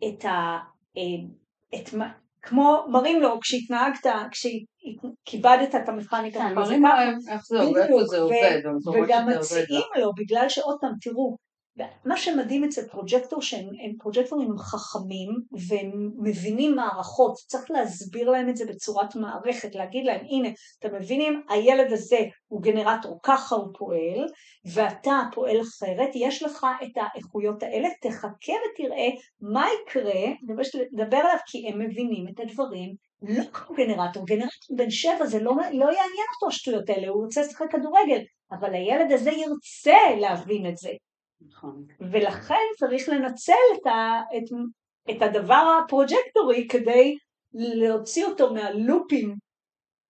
את ה... אה, את. כמו מראים לו כשהתנהגת, כשכיבדת את המכניקה, כן, זה מראים. להם איך זה עובד, וגם. מציעים לו, בגלל שעוד פעם, תראו, מה שמדהים אצל פרוג'קטור, שהם הם פרוג'קטורים חכמים והם מבינים מערכות, צריך להסביר להם את זה בצורת מערכת, להגיד להם, הנה, אתם מבינים, הילד הזה הוא גנרטור, ככה הוא פועל, ואתה פועל אחרת, יש לך את האיכויות האלה, תחכה ותראה מה יקרה, לדבר עליו, כי הם מבינים את הדברים לא כמו גנרטור, גנרטור בן שבע זה לא, לא יעניין אותו השטויות האלה, הוא רוצה לשחק כדורגל, אבל הילד הזה ירצה להבין את זה, נכון. ולכן צריך לנצל את, ה, את, את הדבר הפרוג'קטורי כדי להוציא אותו מהלופים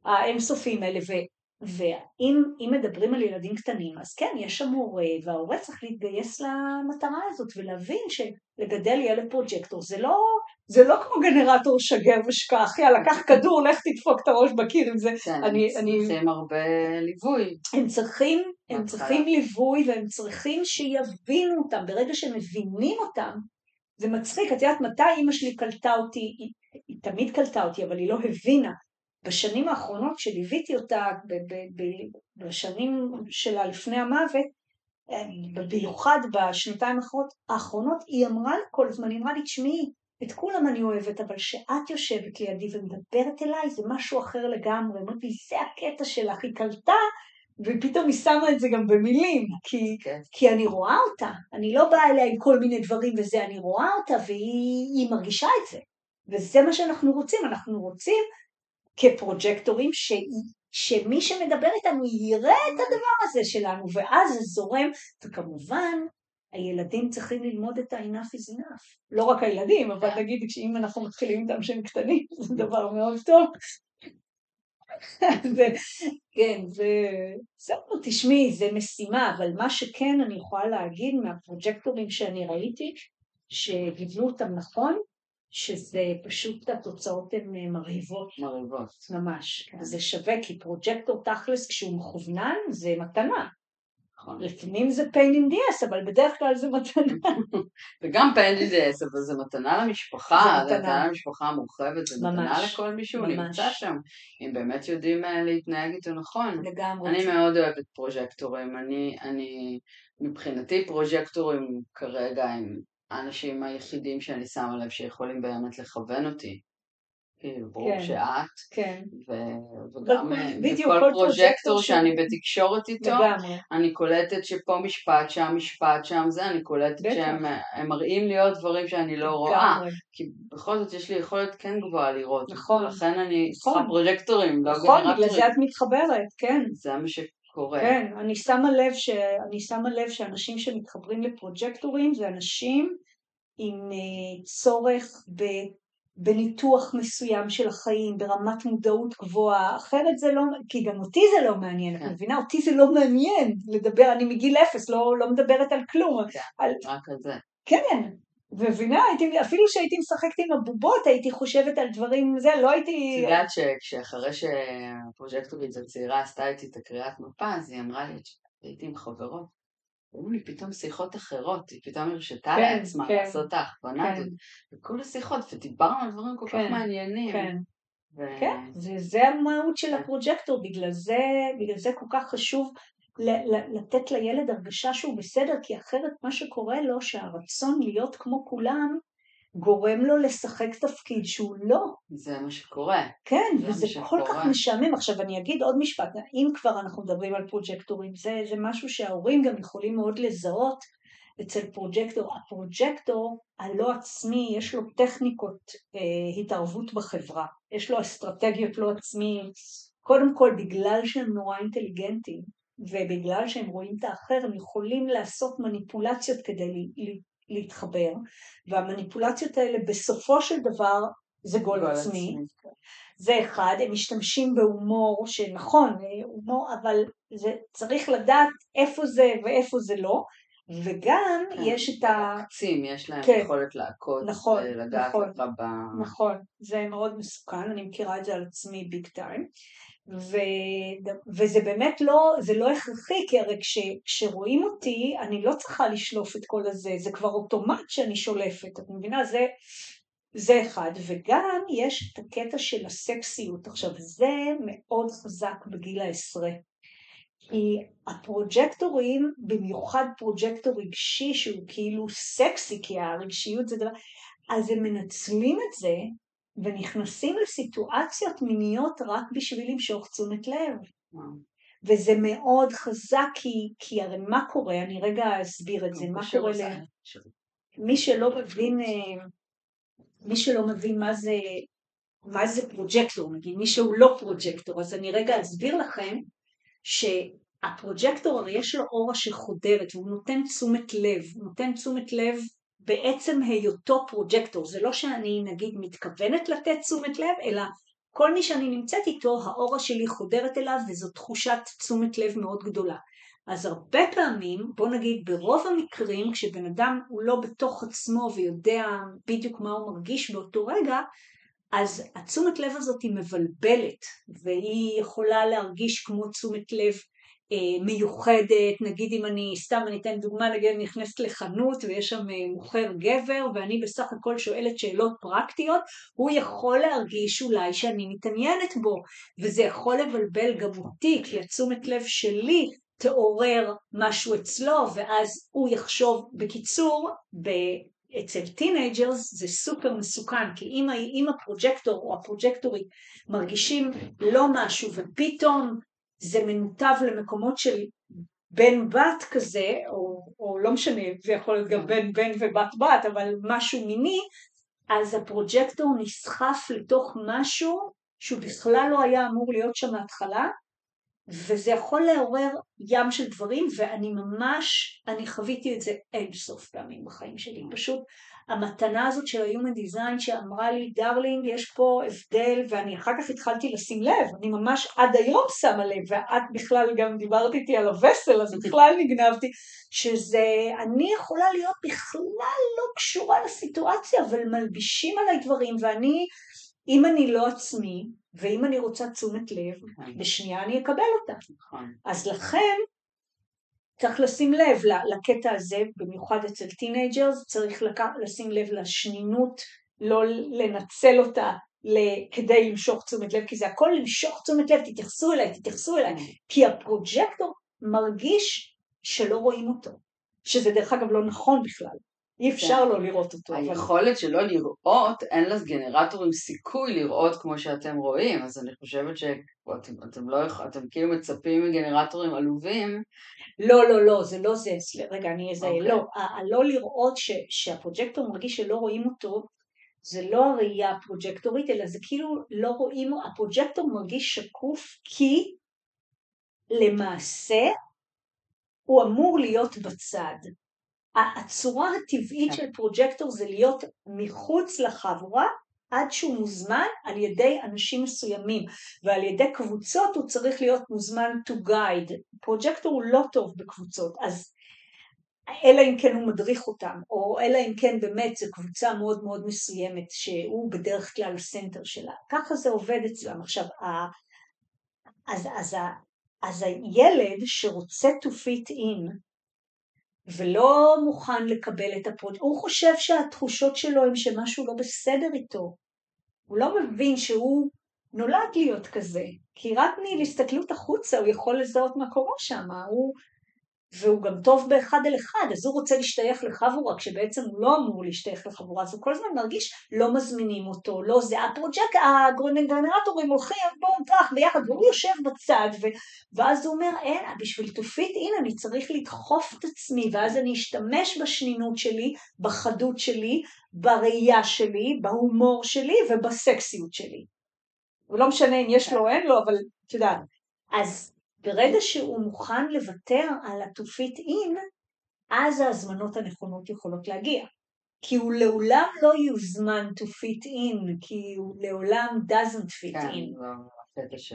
האינסופיים האלה, ו, ואם מדברים על ילדים קטנים, אז כן, יש שם הורה, וההורה צריך להתגייס למטרה הזאת ולהבין שלגדל ילד פרוג'קטור זה לא, זה לא כמו גנרטור שגר ושכח, יאללה, קח כדור, לך תדפוק את הראש בקיר עם זה. כן, אני, הם אני... צריכים הרבה ליווי. הם צריכים, הם צריכים ליווי והם צריכים שיבינו אותם, ברגע שהם מבינים אותם, זה מצחיק, את יודעת מתי אימא שלי קלטה אותי, היא, היא תמיד קלטה אותי, אבל היא לא הבינה. בשנים האחרונות שליוויתי אותה, בשנים שלה לפני המוות, במיוחד בשנתיים האחרונות, היא אמרה לי כל הזמן, היא אמרה לי, תשמעי, את כולם אני אוהבת, אבל שאת יושבת לידי ומדברת אליי זה משהו אחר לגמרי. אמרתי, זה הקטע שלך, היא קלטה, ופתאום היא שמה את זה גם במילים, כי, כן. כי אני רואה אותה, אני לא באה אליה עם כל מיני דברים וזה, אני רואה אותה והיא מרגישה את זה. וזה מה שאנחנו רוצים, אנחנו רוצים כפרוג'קטורים ש... שמי שמדבר איתנו יראה את הדבר הזה שלנו, ואז זה זורם, וכמובן הילדים צריכים ללמוד את ה-enough is enough. לא רק הילדים, אבל נגיד שאם אנחנו מתחילים איתם שהם קטנים, זה דבר מאוד טוב. כן, וזהו, תשמעי, זה משימה, אבל מה שכן אני יכולה להגיד מהפרוג'קטורים שאני ראיתי, שגיבלו אותם נכון, שזה פשוט התוצאות הן אה, מרהיבות. מרהיבות. ממש. כן. זה שווה, כי פרוג'קטור תכלס כשהוא מכוונן זה מתנה. נכון. לפעמים זה pain in the ass, אבל בדרך כלל זה מתנה. וגם pain in the ass, אבל זה מתנה למשפחה, זה מתנה למשפחה המורחבת, זה מתנה לכל מי שהוא נמצא שם, אם באמת יודעים אה, להתנהג איתו נכון. לגמרי. אני מאוד אוהבת פרוג'קטורים, אני, אני, מבחינתי פרוג'קטורים כרגע הם האנשים היחידים שאני שמה לב שיכולים באמת לכוון אותי. כאילו, ברור כן, שאת, כן. ו- וגם אה, בדיוק, בכל פרוג'קטור שאני ש... בתקשורת איתו, לגמרי. אני קולטת שפה משפט, שם משפט, שם זה, אני קולטת בטח. שהם אה, מראים לי עוד דברים שאני לא רואה, כי בכל זאת יש לי יכולת כן גבוהה לראות, נכון, לכן אני נכון. צריכה פרוג'קטורים, לא נכון, בגלל זה את מתחברת, כן, זה מה שקורה, כן, אני שמה לב, ש... אני שמה לב שאנשים שמתחברים לפרוג'קטורים זה אנשים עם אה, צורך ב... בניתוח מסוים של החיים, ברמת מודעות גבוהה, אחרת זה לא, כי גם אותי זה לא מעניין, כן. את מבינה? אותי זה לא מעניין לדבר, אני מגיל אפס, לא, לא מדברת על כלום. כן, על... רק על זה. כן, ומבינה, הייתי, אפילו שהייתי משחקת עם הבובות, הייתי חושבת על דברים, זה, לא הייתי... את יודעת שאחרי שהפרוג'קטורית הצעירה עשתה איתי את הקריאת מפה, אז היא אמרה לי, הייתי עם חברות, אמרו לי פתאום שיחות אחרות, היא פתאום הרשתה כן, לעצמה כן, לעשות את ההכוונה כן. הזאת, וכל השיחות, ודיברנו על דברים כל כן, כך מעניינים. כן, ו... כן, זה, זה המהות של הפרוג'קטור, בגלל זה, בגלל זה כל כך חשוב לתת לילד הרגשה שהוא בסדר, כי אחרת מה שקורה לו, שהרצון להיות כמו כולם, גורם לו לשחק תפקיד שהוא לא. זה מה שקורה. כן, וזה כל כך משעמם. עכשיו אני אגיד עוד משפט, אם כבר אנחנו מדברים על פרוג'קטורים, זה, זה משהו שההורים גם יכולים מאוד לזהות אצל פרוג'קטור. הפרוג'קטור הלא עצמי, יש לו טכניקות אה, התערבות בחברה, יש לו אסטרטגיות לא עצמי, קודם כל בגלל שהם נורא אינטליגנטים, ובגלל שהם רואים את האחר, הם יכולים לעשות מניפולציות כדי להתחבר, והמניפולציות האלה בסופו של דבר זה גול עצמי. כן. זה אחד, הם משתמשים בהומור שנכון, הומור, אבל זה צריך לדעת איפה זה ואיפה זה לא, וגם כן, יש את ה... קצים, יש להם כן, יכולת לעקוד נכון, ולגעת נכון, לך ב... נכון, זה מאוד מסוכן, אני מכירה את זה על עצמי ביג טיים. ו, וזה באמת לא, זה לא הכרחי, כי הרי כש, כשרואים אותי, אני לא צריכה לשלוף את כל הזה, זה כבר אוטומט שאני שולפת, את מבינה? זה, זה אחד. וגם יש את הקטע של הסקסיות. עכשיו, זה מאוד חזק בגיל העשרה. כי הפרוג'קטורים, במיוחד פרוג'קטור רגשי שהוא כאילו סקסי, כי הרגשיות זה דבר, אז הם מנצלים את זה ונכנסים לסיטואציות מיניות רק בשביל למשוך תשומת לב. וזה מאוד חזק, כי, כי הרי מה קורה, אני רגע אסביר את זה, מה קורה ל... מי שלא מבין, אה, מי שלא מבין מה זה, מה זה פרוג'קטור, נגיד מי שהוא לא פרוג'קטור, אז אני רגע אסביר לכם שהפרוג'קטור הרי יש לו אורה שחודרת והוא נותן תשומת לב, הוא נותן תשומת לב בעצם היותו פרוג'קטור. זה לא שאני נגיד מתכוונת לתת תשומת לב, אלא כל מי שאני נמצאת איתו, האורה שלי חודרת אליו וזו תחושת תשומת לב מאוד גדולה. אז הרבה פעמים, בוא נגיד ברוב המקרים, כשבן אדם הוא לא בתוך עצמו ויודע בדיוק מה הוא מרגיש באותו רגע, אז התשומת לב הזאת היא מבלבלת, והיא יכולה להרגיש כמו תשומת לב מיוחדת, נגיד אם אני, סתם אני אתן דוגמה, נגיד אני נכנסת לחנות ויש שם אה, מוכר גבר ואני בסך הכל שואלת שאלות פרקטיות, הוא יכול להרגיש אולי שאני מתעניינת בו, וזה יכול לבלבל גם אותי, כי התשומת לב שלי תעורר משהו אצלו ואז הוא יחשוב, בקיצור, ב... אצל teenagers זה סופר מסוכן, כי אם הפרוג'קטור או הפרוג'קטורית מרגישים לא משהו ופתאום זה מנותב למקומות של בן בת כזה, או, או לא משנה, זה יכול להיות גם בן בן ובת בת, אבל משהו מיני, אז הפרוג'קטור נסחף לתוך משהו שהוא בכלל לא היה אמור להיות שם מההתחלה, וזה יכול לעורר ים של דברים, ואני ממש, אני חוויתי את זה אין סוף פעמים בחיים שלי, פשוט המתנה הזאת של ה-Human Design שאמרה לי, darling, יש פה הבדל, ואני אחר כך התחלתי לשים לב, אני ממש עד היום שמה לב, ואת בכלל גם דיברת איתי על ה vessel, אז בכלל נגנבתי, שזה, אני יכולה להיות בכלל לא קשורה לסיטואציה, אבל מלבישים עליי דברים, ואני, אם אני לא עצמי, ואם אני רוצה תשומת לב, נכון. בשנייה אני אקבל אותה. נכון. אז לכן, צריך לשים לב לקטע הזה, במיוחד אצל teenagers, צריך לשים לב לשנינות, לא לנצל אותה כדי למשוך תשומת לב, כי זה הכל למשוך תשומת לב, תתייחסו אליי, תתייחסו אליי, כי הפרוג'קטור מרגיש שלא רואים אותו, שזה דרך אגב לא נכון בכלל. אי אפשר כן. לא לראות אותו. היכולת. שלא לראות, אין לגנרטורים סיכוי לראות כמו שאתם רואים, אז אני חושבת שאתם אתם לא, אתם כאילו מצפים מגנרטורים עלובים. לא, לא, לא, זה לא זה, רגע, אני okay. אוקיי. לא, הלא לראות ש, שהפרוג'קטור מרגיש שלא רואים אותו, זה לא הראייה הפרוג'קטורית, אלא זה כאילו לא רואים, הפרוג'קטור מרגיש שקוף כי למעשה הוא אמור להיות בצד. הצורה הטבעית. של פרוג'קטור זה להיות מחוץ לחבורה עד שהוא מוזמן על ידי אנשים מסוימים ועל ידי קבוצות הוא צריך להיות מוזמן to guide. פרוג'קטור הוא לא טוב בקבוצות אז אלא אם כן הוא מדריך אותם או אלא אם כן באמת זו קבוצה מאוד מאוד מסוימת שהוא בדרך כלל הסנטר שלה. ככה זה עובד אצלם. עכשיו אז, אז, אז הילד שרוצה to fit in ולא מוכן לקבל את הפרוט... הוא חושב שהתחושות שלו הם שמשהו לא בסדר איתו. הוא לא מבין שהוא נולד להיות כזה, כי רק מהסתכלות החוצה הוא יכול לזהות מה קורה שם, הוא והוא גם טוב באחד אל אחד, אז הוא רוצה להשתייך לחבורה, כשבעצם הוא לא אמור להשתייך לחבורה, אז הוא כל הזמן מרגיש לא מזמינים אותו, לא זה, הפרוג'ק, הגנרטורים הולכים, בואו נטרח ביחד, והוא יושב בצד, ו... ואז הוא אומר, אין, בשביל תופית, הנה, אני צריך לדחוף את עצמי, ואז אני אשתמש בשנינות שלי, בחדות שלי, בראייה שלי, בהומור שלי ובסקסיות שלי. ולא משנה אם יש לו או אין לו, אבל את יודעת. אז ברגע שהוא מוכן לוותר על התופית אין, אז ההזמנות הנכונות יכולות להגיע. כי הוא לעולם לא יוזמן to fit in, כי הוא לעולם doesn't fit כן, in. לא,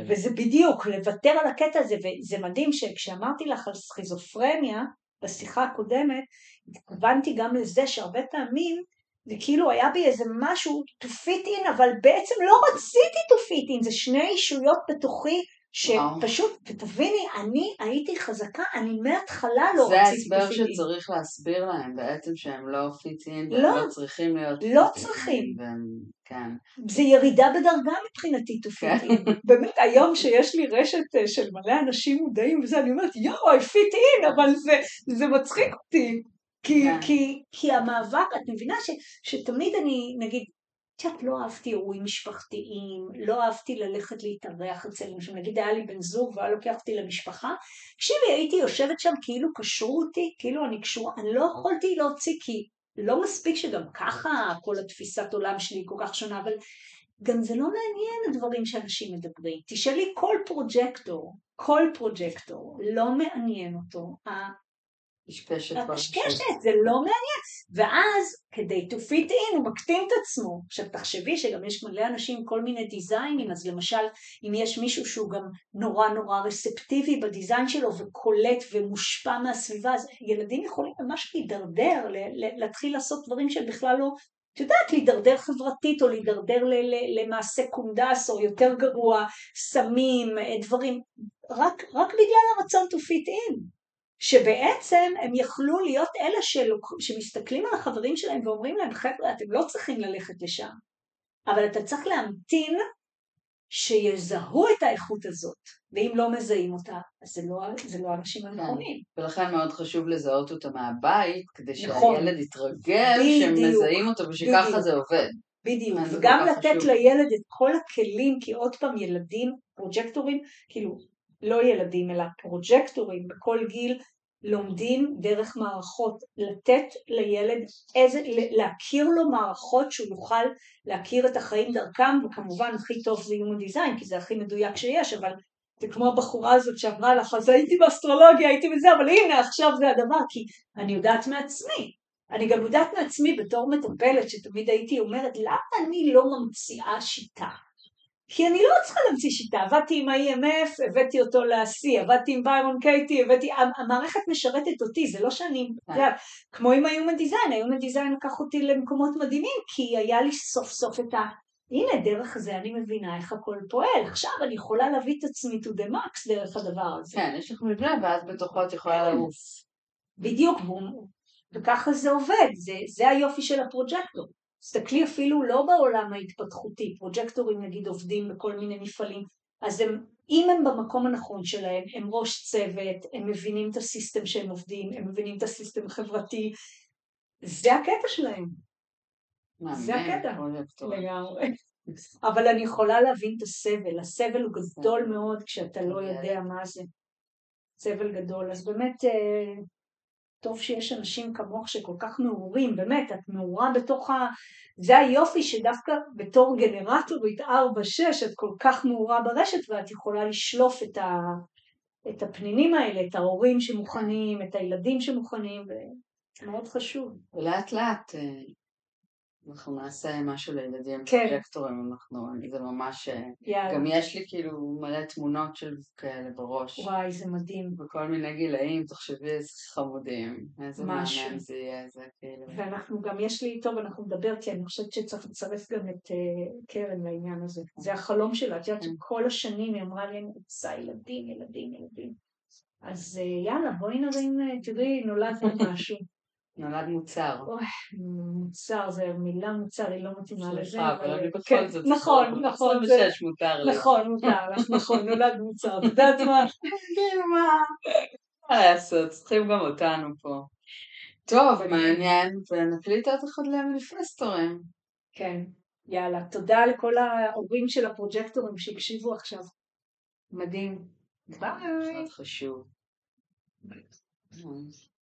וזה בדיוק, לוותר על הקטע הזה, וזה מדהים שכשאמרתי לך על סכיזופרניה, בשיחה הקודמת, התכוונתי גם לזה שהרבה פעמים זה כאילו היה בי איזה משהו to fit in, אבל בעצם לא רציתי to fit in, זה שני אישויות בתוכי שפשוט, תביני, אני הייתי חזקה, אני מההתחלה לא רציתי פיטין. זה ההסבר שצריך להסביר להם בעצם שהם לא פיטין, והם לא, לא צריכים להיות לא צריכים. והם, כן. זה ירידה בדרגה מבחינתי תופיטין. כן. באמת, היום שיש לי רשת אה, של מלא אנשים מודעים וזה, אני אומרת, יואו, I fit in, אבל זה, זה מצחיק אותי. כי, כן. כי, כי המאבק, את מבינה ש, שתמיד אני, נגיד, את יודעת, לא אהבתי אירועים משפחתיים, לא אהבתי ללכת להתארח אצל מישהו, נגיד היה לי בן זוג והיה לוקח אותי למשפחה, תקשיבי, הייתי יושבת שם כאילו קשרו אותי, כאילו אני קשורה, אני לא יכולתי להוציא כי לא מספיק שגם ככה כל התפיסת עולם שלי כל כך שונה, אבל גם זה לא מעניין הדברים שאנשים מדברים. תשאלי כל פרוג'קטור, כל פרוג'קטור, לא מעניין אותו קשקשת. קשקשת, זה לא מעניין. ואז כדי to fit in הוא מקטין את עצמו. עכשיו תחשבי שגם יש מלא אנשים כל מיני דיזיינים, אז למשל אם יש מישהו שהוא גם נורא נורא רספטיבי בדיזיין שלו וקולט ומושפע מהסביבה, אז ילדים יכולים ממש להידרדר, להתחיל לעשות דברים שהם בכלל לא את יודעת, להידרדר חברתית או להידרדר למעשה קונדס או יותר גרוע, סמים, דברים, רק, רק בגלל הרצון to fit in. שבעצם הם יכלו להיות אלה שלוק, שמסתכלים על החברים שלהם ואומרים להם, חבר'ה, אתם לא צריכים ללכת לשם, אבל אתה צריך להמתין שיזהו את האיכות הזאת, ואם לא מזהים אותה, אז זה לא, זה לא האנשים כן. הנכונים. כן. ולכן מאוד חשוב לזהות אותה מהבית, כדי נכון. שהילד יתרגל שהם מזהים אותו ושככה זה עובד. בדיוק, וגם לתת חשוב. לילד את כל הכלים, כי עוד פעם ילדים, פרוג'קטורים, כאילו לא ילדים אלא פרוג'קטורים בכל גיל לומדים דרך מערכות, לתת לילד איזה, להכיר לו מערכות שהוא יוכל להכיר את החיים דרכם, וכמובן הכי טוב זה Human Design, כי זה הכי מדויק שיש, אבל זה כמו הבחורה הזאת שאמרה לך, אז הייתי באסטרולוגיה, הייתי בזה, אבל הנה עכשיו זה הדבר, כי אני יודעת מעצמי. אני גם יודעת מעצמי בתור מטפלת, שתמיד הייתי אומרת, למה אני לא ממציאה שיטה? כי אני לא צריכה להמציא שיטה, עבדתי עם ה-EMF, הבאתי אותו ל-C, עבדתי עם ביירון קייטי, הבאתי, המערכת משרתת אותי, זה לא שאני, כן. כמו עם ה-Human Design, ה-Human Design לקח אותי למקומות מדהימים, כי היה לי סוף סוף את ה... הנה, דרך זה אני מבינה איך הכל פועל, עכשיו אני יכולה להביא את עצמי to the max דרך הדבר הזה. כן, יש לך מבנה, ואז בתוכו את יכולה כן. לעוף. בדיוק, וככה זה עובד, זה, זה היופי של הפרוג'קטור. תסתכלי אפילו לא בעולם ההתפתחותי, פרוג'קטורים נגיד עובדים בכל מיני מפעלים, אז הם, אם הם במקום הנכון שלהם, הם ראש צוות, הם מבינים את ה system שהם עובדים, הם מבינים את ה system החברתי, זה הקטע שלהם. זה הקטע. לגמרי. אבל אני יכולה להבין את הסבל, הסבל הוא גדול מאוד כשאתה לא יודע מה זה. סבל גדול, אז באמת אה, טוב שיש אנשים כמוך שכל כך מעורים, באמת, את מעורה בתוך ה... זה היופי שדווקא בתור גנרטורית 4-6 את כל כך מעורה ברשת ואת יכולה לשלוף את, ה... את הפנינים האלה, את ההורים שמוכנים, את הילדים שמוכנים, ומאוד חשוב. ולאט לאט אה, אנחנו נעשה משהו לילדים, כן. פרויקטורים, אנחנו, זה ממש, יאללה. גם יש לי כאילו מלא תמונות של כאלה בראש. וואי, זה מדהים. בכל מיני גילאים, תחשבי איזה חמודים, איזה משהו. מעניין זה יהיה, זה כאילו. ואנחנו גם, יש לי, טוב, אנחנו נדבר, כי אני חושבת שצריך לצרף גם את uh, קרן לעניין הזה. זה החלום שלה, את יודעת כן. שכל השנים היא אמרה לי, אני רוצה ילדים, ילדים, ילדים. אז uh, יאללה, בואי נרים, תראי, נולד משהו. נולד מוצר. מוצר, זה מילה מוצר, היא לא מתאימה לזה. סליחה, אבל בכל כן, זאת... נכון, נכון. 26 מותר לי. נכון, מותר לך, נכון, נולד מוצר. את יודעת מה? כאילו מה? מה לעשות, צריכים גם אותנו פה. טוב, מעניין, ונקליט עוד אחד למניפסטורים. כן, יאללה. תודה לכל ההורים של הפרוג'קטורים שהקשיבו עכשיו. מדהים. ביי. חשוב.